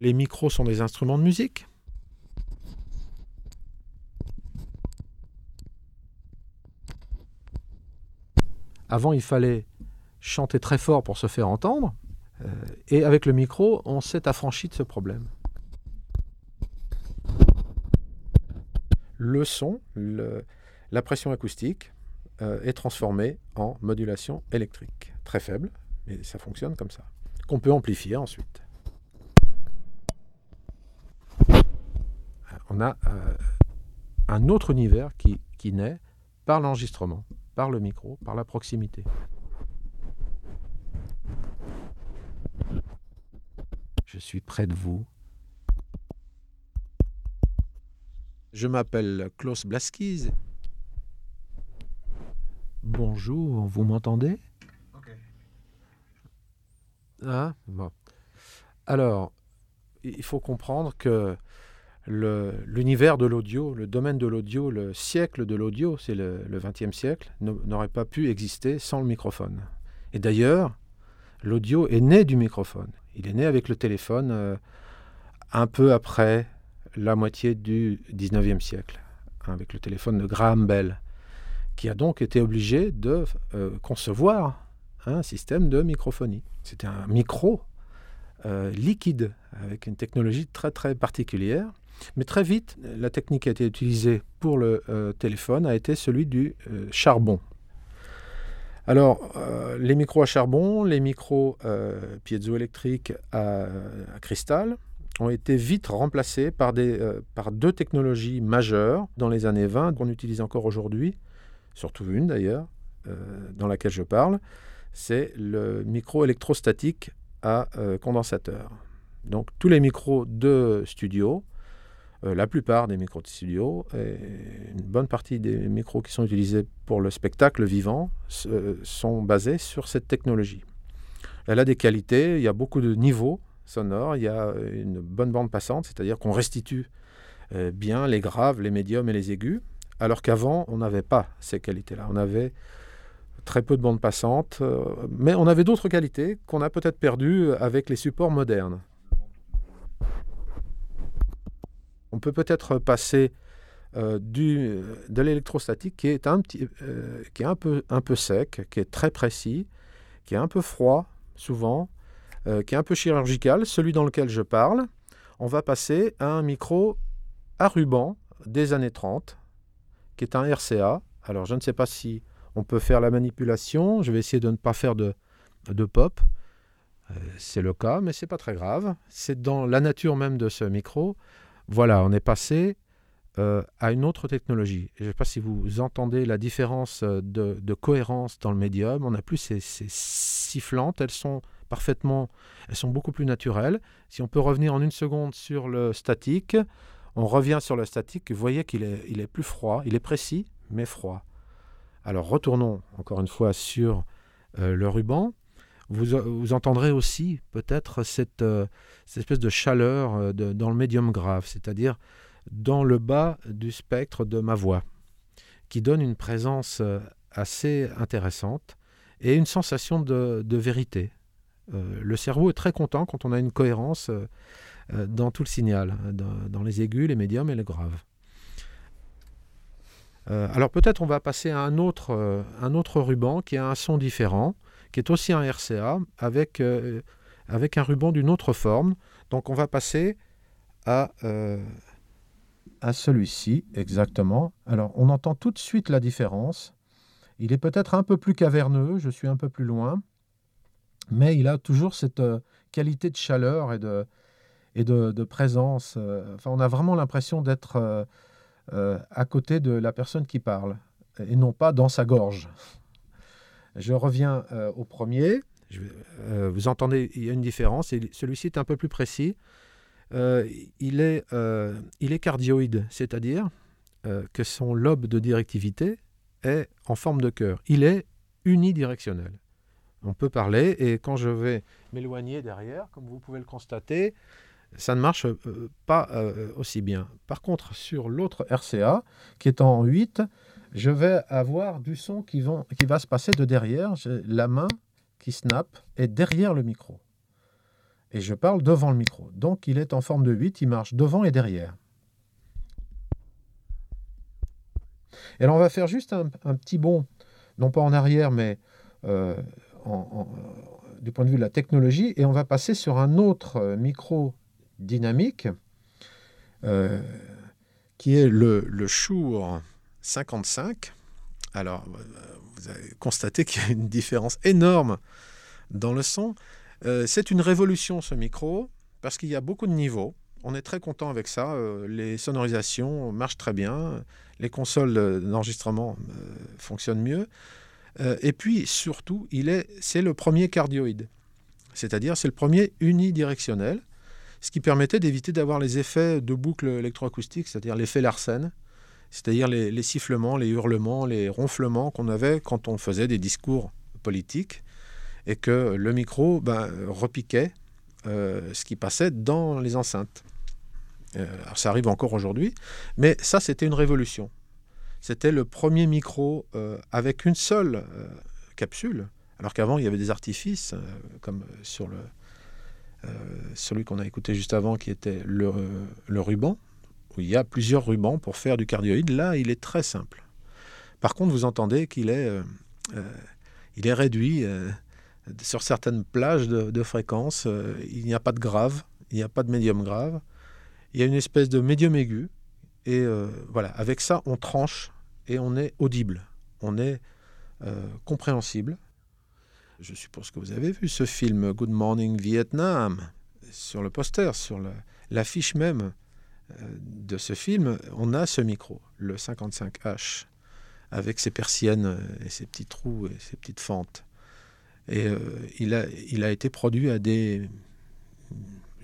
Les micros sont des instruments de musique. Avant, il fallait chanter très fort pour se faire entendre. Euh, et avec le micro, on s'est affranchi de ce problème. Le son, la pression acoustique euh, est transformée en modulation électrique. Très faible, mais ça fonctionne comme ça. Qu'on peut amplifier ensuite. On a euh, un autre univers qui, qui naît par l'enregistrement, par le micro, par la proximité. Je suis près de vous. Je m'appelle Klaus Blaskis. Bonjour, vous m'entendez? Ah, bon. Alors, il faut comprendre que l'univers de l'audio, le domaine de l'audio, le siècle de l'audio, c'est le XXe siècle, n'aurait pas pu exister sans le microphone. Et d'ailleurs, l'audio est né du microphone. Il est né avec le téléphone euh, un peu après la moitié du XIXe siècle, hein, avec le téléphone de Graham Bell, qui a donc été obligé de euh, concevoir un système de microphonie. C'était un micro euh, liquide, avec une technologie très très particulière. Mais très vite, la technique qui a été utilisée pour le téléphone a été celui du charbon. Alors, euh, les micros à charbon, les micros euh, piezoélectriques à, cristal ont été vite remplacés par, euh, par deux technologies majeures dans les années 20 qu'on utilise encore aujourd'hui, surtout une d'ailleurs, dans laquelle je parle, c'est le micro électrostatique à condensateur. Donc tous les micros de studio euh, la plupart des micros de studio et une bonne partie des micros qui sont utilisés pour le spectacle vivant euh, sont basés sur cette technologie. Elle a des qualités, il y a beaucoup de niveaux sonores, il y a une bonne bande passante, c'est-à-dire qu'on restitue euh, bien les graves, les médiums et les aigus, alors qu'avant, on n'avait pas ces qualités-là. On avait très peu de bandes passantes, mais on avait d'autres qualités qu'on a peut-être perdues avec les supports modernes. On peut peut-être passer euh, du, de l'électrostatique qui est, un, petit, euh, qui est un, peu, sec, qui est très précis, qui est un peu froid souvent, euh, qui est un peu chirurgical, celui dans lequel je parle. On va passer à un micro à ruban des années 30, qui est un RCA. Alors je ne sais pas si on peut faire la manipulation, je vais essayer de ne pas faire de, de pop. c'est le cas, mais c'est pas très grave. C'est dans la nature même de ce micro. Voilà, on est passé euh, à une autre technologie. Je ne sais pas si vous entendez la différence euh, de, cohérence dans le médium. On n'a plus ces, sifflantes, elles sont parfaitement, elles sont beaucoup plus naturelles. Si on peut revenir en une seconde sur le statique, on revient sur le statique, vous voyez qu'il est, plus froid, il est précis, mais froid. Alors retournons encore une fois sur euh, le ruban. Vous, entendrez aussi peut-être cette, euh, espèce de chaleur euh, dans le médium grave, c'est-à-dire dans le bas du spectre de ma voix, qui donne une présence euh, assez intéressante et une sensation de, vérité. le cerveau est très content quand on a une cohérence dans tout le signal, dans, les aigus, les médiums et les graves. alors peut-être on va passer à un autre ruban qui a un son différent qui est aussi un RCA avec, euh, avec un ruban d'une autre forme. Donc on va passer à, euh, à celui-ci, exactement. Alors on entend tout de suite la différence. Il est peut-être un peu plus caverneux, je suis un peu plus loin, mais il a toujours cette euh, qualité de chaleur et de, et de, présence. enfin, on a vraiment l'impression d'être à côté de la personne qui parle, et non pas dans sa gorge. Je reviens euh, au premier. Euh, vous entendez, il y a une différence. Celui-ci est un peu plus précis. Euh, il, est, il est cardioïde, c'est-à-dire que son lobe de directivité est en forme de cœur. Il est unidirectionnel. On peut parler et quand je vais m'éloigner derrière, comme vous pouvez le constater, ça ne marche pas aussi bien. Par contre, sur l'autre RCA, qui est en 8, je vais avoir du son qui, va se passer de derrière. La main qui snap est derrière le micro. Et je parle devant le micro. Donc il est en forme de 8, il marche devant et derrière. Et alors on va faire juste un, petit bond, non pas en arrière, mais euh, du point de vue de la technologie, et on va passer sur un autre euh, micro dynamique, euh, qui est le, le Shure 55. Alors, vous avez constaté qu'il y a une différence énorme dans le son. c'est une révolution ce micro, parce qu'il y a beaucoup de niveaux. On est très content avec ça. les sonorisations marchent très bien les consoles d'enregistrement euh, fonctionnent mieux. Euh, et puis surtout, il est, c'est le premier cardioïde, c'est-à-dire c'est le premier unidirectionnel, ce qui permettait d'éviter d'avoir les effets de boucle électroacoustique, c'est-à-dire l'effet Larsen, c'est-à-dire les, sifflements, les hurlements, les ronflements qu'on avait quand on faisait des discours politiques, et que le micro ben, repiquait euh, ce qui passait dans les enceintes. Euh, ça arrive encore aujourd'hui, mais ça, c'était une révolution. C'était le premier micro euh, avec une seule capsule, alors qu'avant, il y avait des artifices, comme sur celui qu'on a écouté juste avant, qui était le, ruban, il y a plusieurs rubans pour faire du cardioïde. Là, il est très simple. Par contre, vous entendez qu'il est, il est réduit sur certaines plages de, de fréquences. il n'y a pas de grave, il n'y a pas de médium grave il y a une espèce de médium aigu. Et euh, voilà, avec ça, on tranche et on est audible, on est euh, compréhensible. Je suppose que vous avez vu ce film Good Morning Vietnam sur le poster, sur l'affiche même euh, de ce film, on a ce micro, le 55H, avec ses persiennes et ses petits trous et ses petites fentes. Et il, a, il a été produit à des,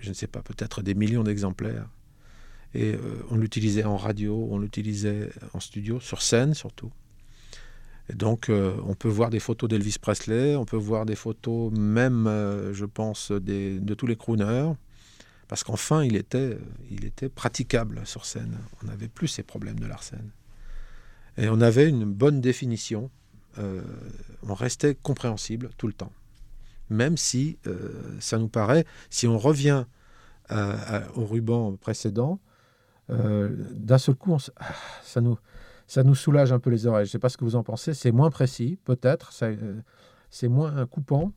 je ne sais pas, peut-être des millions d'exemplaires. Et euh, on l'utilisait en radio, on l'utilisait en studio, sur scène surtout. Et donc euh, on peut voir des photos d'Elvis Presley, on peut voir des photos même, euh, je pense, de tous les crooners, parce qu'enfin il était, il était praticable sur scène. On n'avait plus ces problèmes de l'arsène. Et on avait une bonne définition, on restait compréhensible tout le temps. Même si ça nous paraît, si on revient au ruban précédent, euh, d'un seul coup, ah, ça, nous, ça nous soulage un peu les oreilles. Je ne sais pas ce que vous en pensez. C'est moins précis, peut-être. Euh, c'est moins coupant,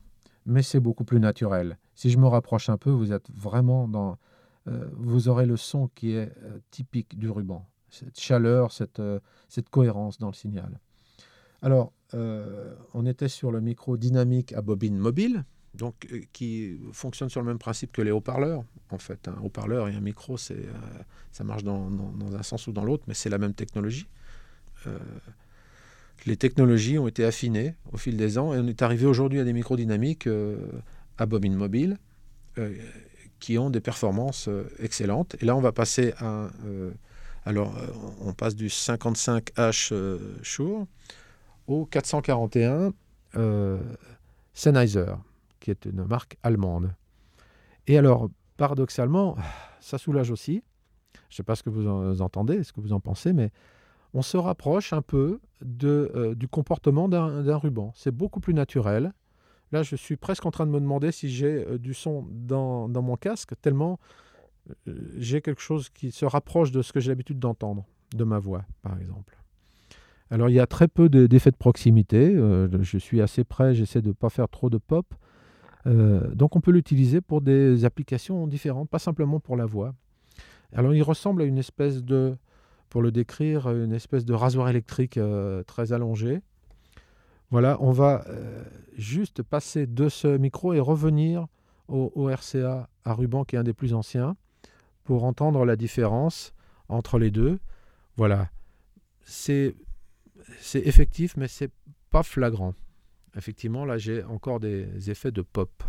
mais c'est beaucoup plus naturel. Si je me rapproche un peu, vous êtes vraiment dans. Euh, vous aurez le son qui est typique du ruban. Cette chaleur, cette, cette cohérence dans le signal. Alors, on était sur le micro dynamique à bobine mobile donc euh, qui fonctionne sur le même principe que les haut-parleurs. En fait, un haut-parleur et un micro, c'est, euh, ça marche dans, un sens ou dans l'autre, mais c'est la même technologie. Euh, les technologies ont été affinées au fil des ans et on est arrivé aujourd'hui à des micros dynamiques à mobile qui ont des performances excellentes. Et là, on va passer à. alors, on passe du 55H Shure au 441 Sennheiser qui est une marque allemande. Et alors, paradoxalement, ça soulage aussi. Je ne sais pas ce que vous en entendez, ce que vous en pensez, mais on se rapproche un peu de, euh, du comportement d'un ruban. C'est beaucoup plus naturel. Là, je suis presque en train de me demander si j'ai euh, du son dans, dans, mon casque, tellement euh, j'ai quelque chose qui se rapproche de ce que j'ai l'habitude d'entendre, de ma voix, par exemple. Alors, il y a très peu d'effets de, proximité. je suis assez près, j'essaie de ne pas faire trop de pop. Euh, donc on peut l'utiliser pour des applications différentes, pas simplement pour la voix. Alors il ressemble à une espèce de, pour le décrire, une espèce de rasoir électrique euh, très allongé. Voilà, on va euh, juste passer de ce micro et revenir au, RCA à ruban qui est un des plus anciens pour entendre la différence entre les deux. Voilà, c'est effectif mais c'est pas flagrant effectivement, là, j'ai encore des effets de pop.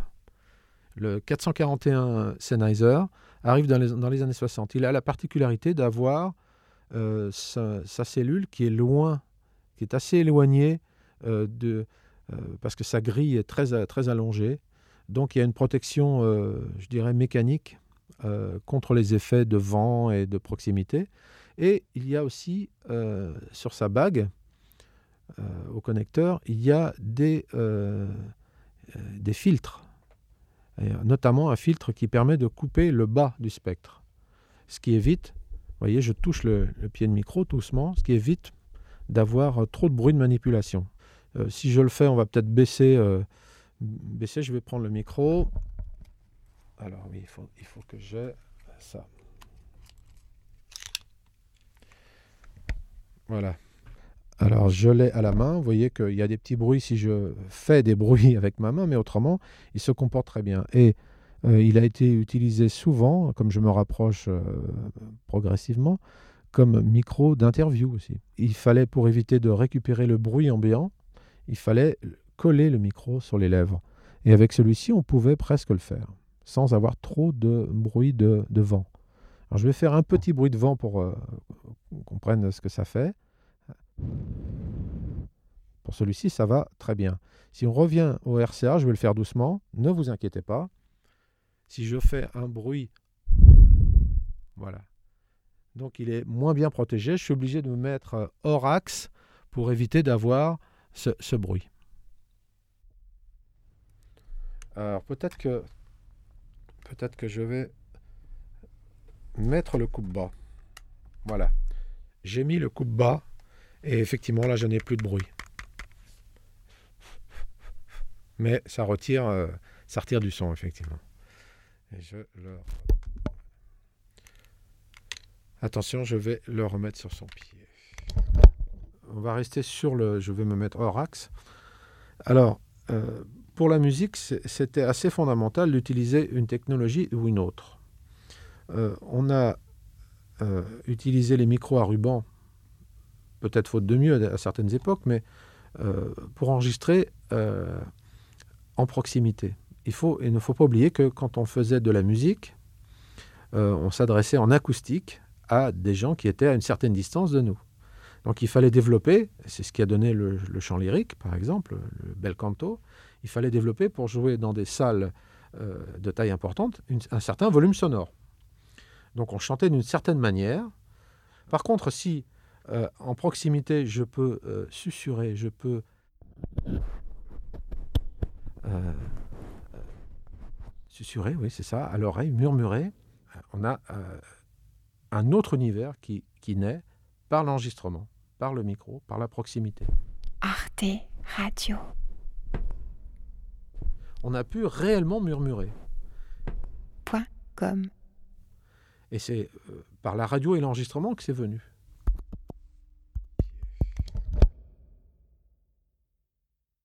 Le 441 Sennheiser arrive dans les, années 60. Il a la particularité d'avoir euh, sa, cellule qui est loin, qui est assez éloignée de, euh, parce que sa grille est très, très allongée. Donc il y a une protection, je dirais, mécanique contre les effets de vent et de proximité. Et il y a aussi sur sa bague euh, au connecteur, il y a des, euh, euh, des filtres notamment un filtre qui permet de couper le bas du spectre. Ce qui évite, vous voyez, je touche le, pied de micro doucement, ce qui évite d'avoir trop de bruit de manipulation. Euh, si je le fais, on va peut-être baisser, euh, baisser. Je vais prendre le micro. Alors oui, il faut, que j'ai ça. Voilà. Alors je l'ai à la main, vous voyez qu'il y a des petits bruits si je fais des bruits avec ma main, mais autrement, il se comporte très bien. Et euh, il a été utilisé souvent, comme je me rapproche progressivement, comme micro d'interview aussi. Il fallait, pour éviter de récupérer le bruit ambiant, il fallait coller le micro sur les lèvres. Et avec celui-ci, on pouvait presque le faire, sans avoir trop de bruit de, vent. Je vais faire un petit bruit de vent pour euh, qu'on comprenne ce que ça fait. Pour celui-ci, ça va très bien. Si on revient au RCA, je vais le faire doucement, ne vous inquiétez pas. Si je fais un bruit, voilà. Donc il est moins bien protégé. Je suis obligé de me mettre hors axe pour éviter d'avoir ce, bruit. Alors peut-être que peut-être que je vais mettre le coupe bas. Voilà. J'ai mis le coupe bas et effectivement, là, je n'ai plus de bruit. Mais ça retire, euh, ça retire du son, effectivement. Attention, je vais le remettre sur son pied. On va rester sur le... Je vais me mettre hors axe. Alors, euh, pour la musique, c'était assez fondamental d'utiliser une technologie ou une autre. Euh, on a utilisé les micros à ruban peut-être faute de mieux à, certaines époques, mais euh, pour enregistrer euh, en proximité. Il, faut, il ne faut pas oublier que quand on faisait de la musique, euh, on s'adressait en acoustique à des gens qui étaient à une certaine distance de nous. Donc il fallait développer, c'est ce qui a donné le, chant lyrique par exemple, le bel canto, il fallait développer pour jouer dans des salles de taille importante un certain volume sonore. Donc on chantait d'une certaine manière. Par contre, si euh, en proximité, je peux euh, susurrer, je peux euh, susurrer, oui, c'est ça, à l'oreille, murmurer. On a un autre univers qui naît par l'enregistrement, par le micro, par la proximité. Arte Radio. On a pu réellement murmurer. Point com. Et c'est par la radio et l'enregistrement que c'est venu.